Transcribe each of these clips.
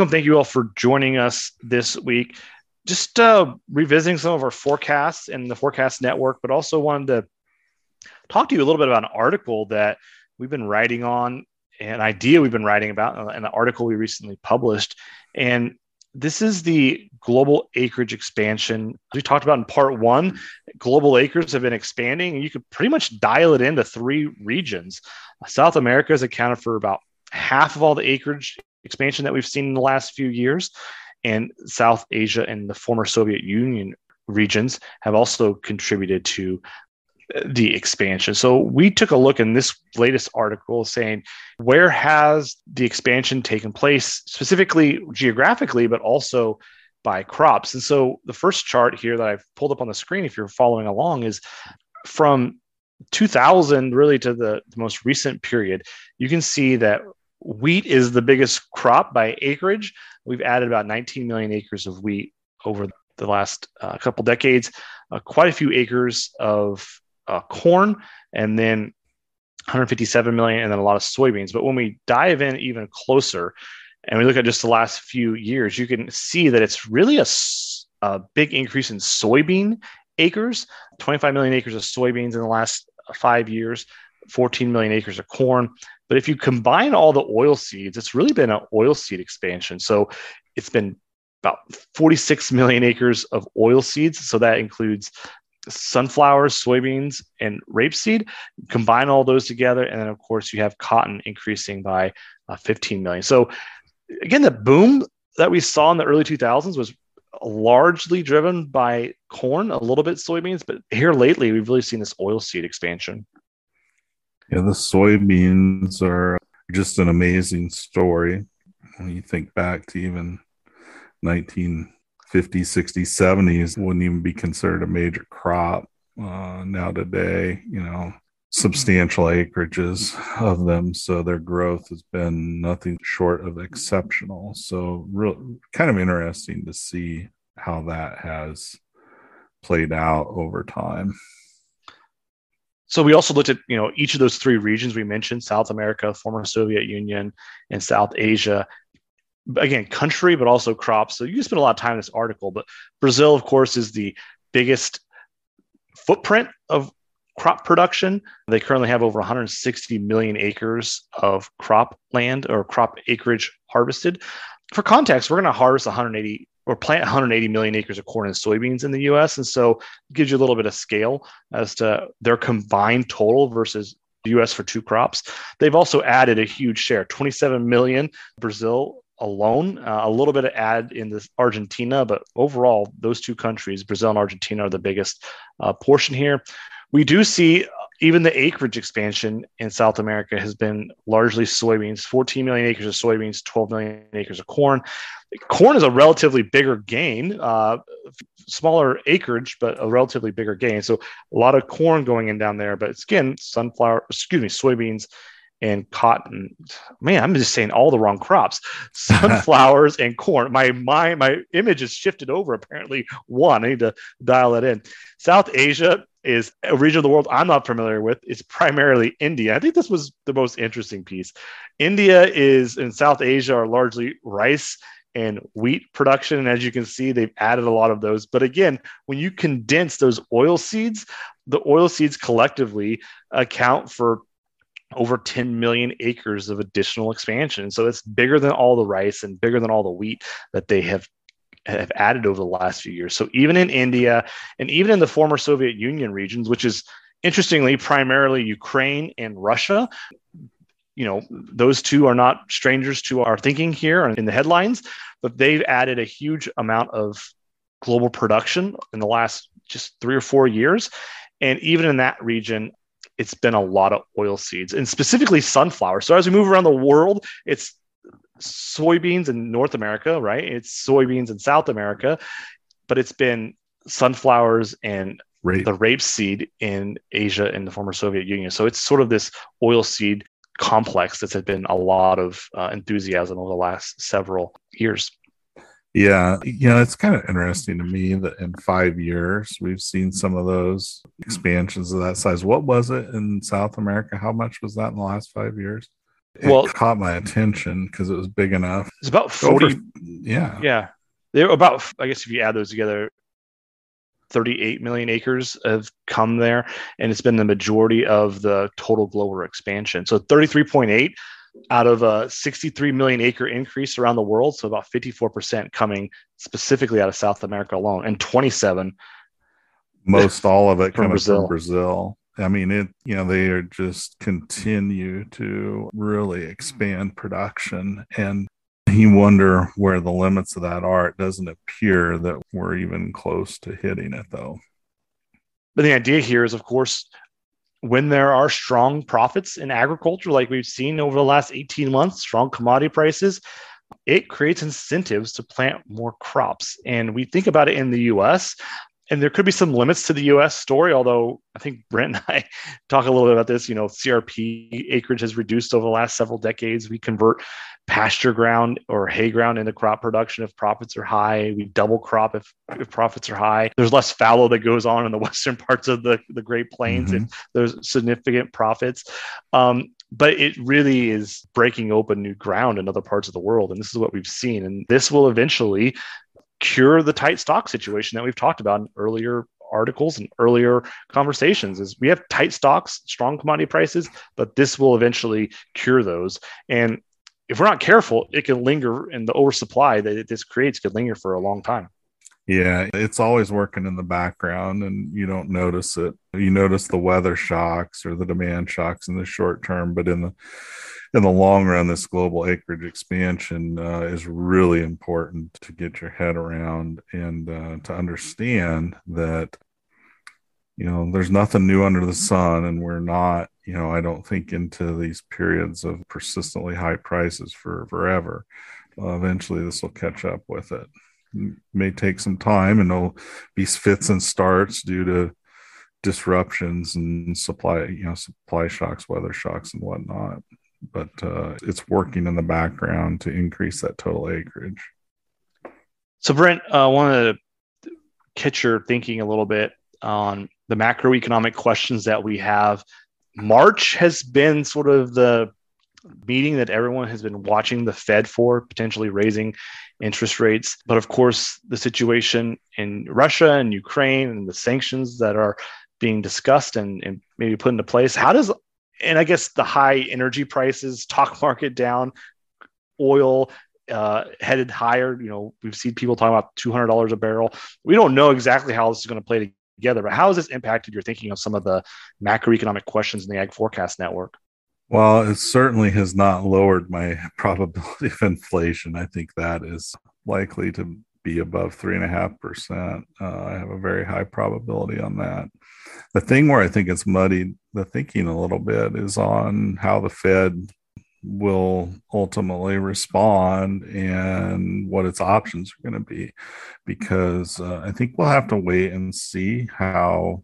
And welcome. Thank you all for joining us this week. Just uh, revisiting some of our forecasts and the forecast network, but also wanted to talk to you a little bit about an article that we've been writing on, an idea we've been writing about, uh, an article we recently published. And this is the global acreage expansion. We talked about in part one, global acres have been expanding, and you could pretty much dial it into three regions. South America has accounted for about half of all the acreage expansion that we've seen in the last few years. And South Asia and the former Soviet Union regions have also contributed to the expansion. So we took a look in this latest article saying where has the expansion taken place, specifically geographically, but also by crops. And so the first chart here that I've pulled up on the screen, if you're following along, is from 2000 really to the, the most recent period. You can see that wheat is the biggest crop by acreage. We've added about 19 million acres of wheat over the last uh, couple decades, uh, quite a few acres of uh, corn, and then 157 million, and then a lot of soybeans. But when we dive in even closer and we look at just the last few years, you can see that it's really a, a big increase in soybean acres 25 million acres of soybeans in the last five years, 14 million acres of corn. But if you combine all the oil seeds, it's really been an oil seed expansion. So it's been about 46 million acres of oil seeds. So that includes sunflowers, soybeans, and rapeseed. Combine all those together. And then, of course, you have cotton increasing by uh, 15 million. So again, the boom that we saw in the early 2000s was largely driven by corn, a little bit soybeans, but here lately we've really seen this oil seed expansion. Yeah, the soybeans are just an amazing story. When you think back to even 1950s, 60s, 70s, wouldn't even be considered a major crop. Uh, now today, you know, substantial acreages of them. So their growth has been nothing short of exceptional. So, real kind of interesting to see how that has played out over time. So we also looked at you know each of those three regions we mentioned: South America, former Soviet Union, and South Asia. Again, country, but also crops. So you can spend a lot of time in this article. But Brazil, of course, is the biggest footprint of crop production. They currently have over 160 million acres of crop land or crop acreage harvested. For context, we're going to harvest 180 or plant 180 million acres of corn and soybeans in the US. And so it gives you a little bit of scale as to their combined total versus the US for two crops. They've also added a huge share 27 million Brazil alone, uh, a little bit of add in this Argentina, but overall, those two countries, Brazil and Argentina, are the biggest uh, portion here. We do see even the acreage expansion in South America has been largely soybeans 14 million acres of soybeans, 12 million acres of corn. Corn is a relatively bigger gain, uh, smaller acreage, but a relatively bigger gain. So a lot of corn going in down there, but again, sunflower, excuse me, soybeans and cotton. Man, I'm just saying all the wrong crops. Sunflowers and corn. My my my image is shifted over. Apparently, one. I need to dial it in. South Asia is a region of the world I'm not familiar with. It's primarily India. I think this was the most interesting piece. India is in South Asia are largely rice and wheat production. And as you can see, they've added a lot of those. But again, when you condense those oil seeds, the oil seeds collectively account for over 10 million acres of additional expansion. So it's bigger than all the rice and bigger than all the wheat that they have have added over the last few years. So even in India and even in the former Soviet Union regions, which is interestingly primarily Ukraine and Russia, you know, those two are not strangers to our thinking here in the headlines, but they've added a huge amount of global production in the last just three or four years. And even in that region, it's been a lot of oil seeds and specifically sunflower. So as we move around the world, it's soybeans in North America, right? It's soybeans in South America, but it's been sunflowers and rape. the rapeseed in Asia and the former Soviet Union. So it's sort of this oil seed complex that's had been a lot of uh, enthusiasm over the last several years. Yeah, you know, it's kind of interesting to me that in five years we've seen some of those expansions of that size. What was it in South America? How much was that in the last five years? It well, caught my attention because it was big enough. It's about 40. Over, yeah. Yeah. They're about, I guess, if you add those together, 38 million acres have come there, and it's been the majority of the total global expansion. So 33.8 out of a 63 million acre increase around the world. So about 54% coming specifically out of South America alone, and 27 most all of it from Brazil. from Brazil. I mean, it, you know, they are just continue to really expand production. And you wonder where the limits of that are. It doesn't appear that we're even close to hitting it, though. But the idea here is, of course, when there are strong profits in agriculture, like we've seen over the last 18 months, strong commodity prices, it creates incentives to plant more crops. And we think about it in the US and there could be some limits to the U.S. story. Although I think Brent and I talk a little bit about this. You know, CRP acreage has reduced over the last several decades. We convert pasture ground or hay ground into crop production if profits are high. We double crop if, if profits are high. There's less fallow that goes on in the western parts of the, the Great Plains mm-hmm. if there's significant profits. Um, but it really is breaking open new ground in other parts of the world. And this is what we've seen. And this will eventually cure the tight stock situation that we've talked about in earlier articles and earlier conversations is we have tight stocks strong commodity prices but this will eventually cure those. And if we're not careful it can linger and the oversupply that this creates could linger for a long time. Yeah it's always working in the background and you don't notice it. You notice the weather shocks or the demand shocks in the short term but in the in the long run, this global acreage expansion uh, is really important to get your head around and uh, to understand that you know there's nothing new under the sun, and we're not you know I don't think into these periods of persistently high prices for forever. Uh, eventually, this will catch up with it. it. May take some time, and there'll be fits and starts due to disruptions and supply you know supply shocks weather shocks and whatnot but uh, it's working in the background to increase that total acreage. So, Brent, uh, I wanted to catch your thinking a little bit on the macroeconomic questions that we have. March has been sort of the meeting that everyone has been watching the Fed for, potentially raising interest rates. But of course, the situation in Russia and Ukraine and the sanctions that are being discussed and, and maybe put into place. How does and I guess the high energy prices, talk market down, oil uh, headed higher. You know, we've seen people talking about two hundred dollars a barrel. We don't know exactly how this is going to play together, but how has this impacted your thinking of some of the macroeconomic questions in the Ag Forecast Network? Well, it certainly has not lowered my probability of inflation. I think that is likely to be above three and a half percent. Uh, I have a very high probability on that. The thing where I think it's muddied the thinking a little bit is on how the Fed will ultimately respond and what its options are going to be, because uh, I think we'll have to wait and see how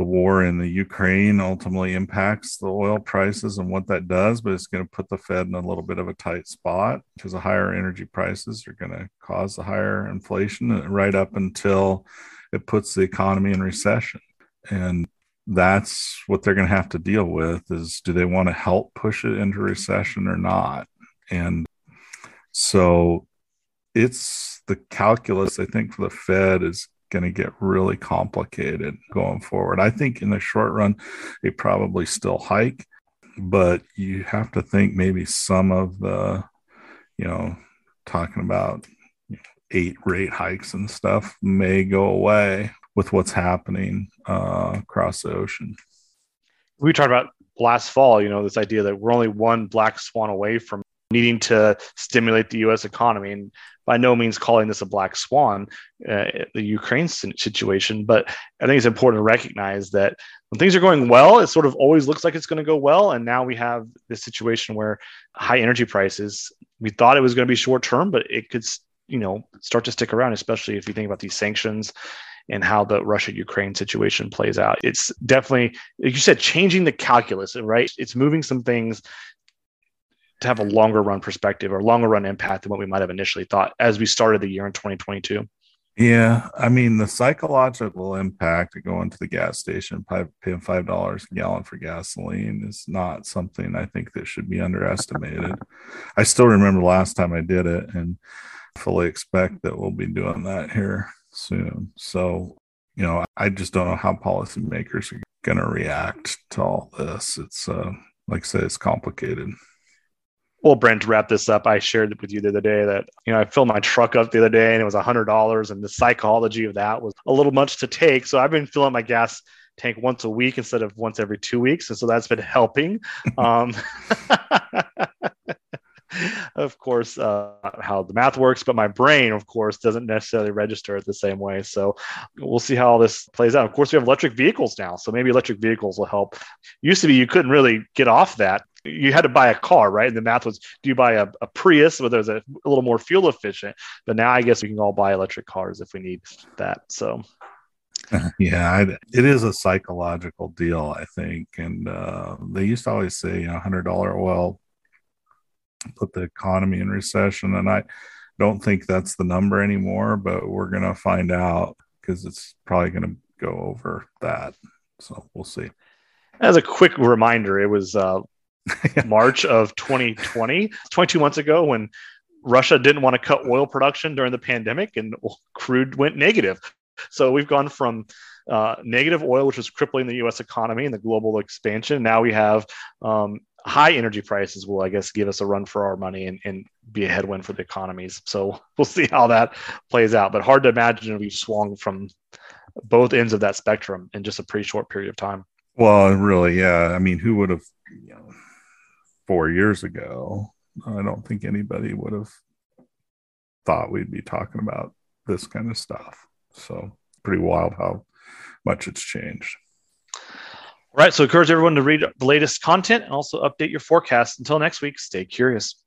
the war in the Ukraine ultimately impacts the oil prices and what that does, but it's going to put the Fed in a little bit of a tight spot because the higher energy prices are going to cause the higher inflation right up until it puts the economy in recession. And that's what they're going to have to deal with is do they want to help push it into recession or not? And so it's the calculus, I think, for the Fed is going to get really complicated going forward. I think in the short run, they probably still hike, but you have to think maybe some of the, you know, talking about eight rate hikes and stuff may go away with what's happening uh, across the ocean. We talked about last fall, you know, this idea that we're only one black swan away from needing to stimulate the U.S. economy, and by no means calling this a black swan, uh, the Ukraine situation. But I think it's important to recognize that when things are going well, it sort of always looks like it's going to go well, and now we have this situation where high energy prices. We thought it was going to be short term, but it could, you know, start to stick around, especially if you think about these sanctions and how the Russia Ukraine situation plays out. It's definitely, like you said, changing the calculus, right? It's moving some things to have a longer run perspective or longer run impact than what we might have initially thought as we started the year in 2022. Yeah, I mean the psychological impact of going to the gas station, paying five dollars a gallon for gasoline, is not something I think that should be underestimated. I still remember last time I did it, and fully expect that we'll be doing that here soon. So, you know, I just don't know how policymakers are going to react to all this. It's uh, like I said, it's complicated. Well, Brent, to wrap this up, I shared with you the other day that you know I filled my truck up the other day and it was a hundred dollars, and the psychology of that was a little much to take. So I've been filling my gas tank once a week instead of once every two weeks, and so that's been helping. um, of course, uh, how the math works, but my brain, of course, doesn't necessarily register it the same way. So we'll see how all this plays out. Of course, we have electric vehicles now, so maybe electric vehicles will help. Used to be you couldn't really get off that. You had to buy a car, right? And the math was, do you buy a, a Prius, where there's a, a little more fuel efficient? But now I guess we can all buy electric cars if we need that. So yeah, it is a psychological deal, I think. And uh, they used to always say, you know, hundred dollar oil put the economy in recession. And I don't think that's the number anymore, but we're going to find out because it's probably going to go over that. So we'll see. As a quick reminder, it was uh, March of 2020, 22 months ago, when Russia didn't want to cut oil production during the pandemic and crude went negative. So we've gone from uh, negative oil, which was crippling the U.S. economy and the global expansion. Now we have um, high energy prices will, I guess, give us a run for our money and, and be a headwind for the economies. So we'll see how that plays out. But hard to imagine we've swung from both ends of that spectrum in just a pretty short period of time. Well, really, yeah. I mean, who would have, you know, four years ago? I don't think anybody would have thought we'd be talking about this kind of stuff. So pretty wild how much it's changed. All right. So encourage everyone to read the latest content and also update your forecast. Until next week, stay curious.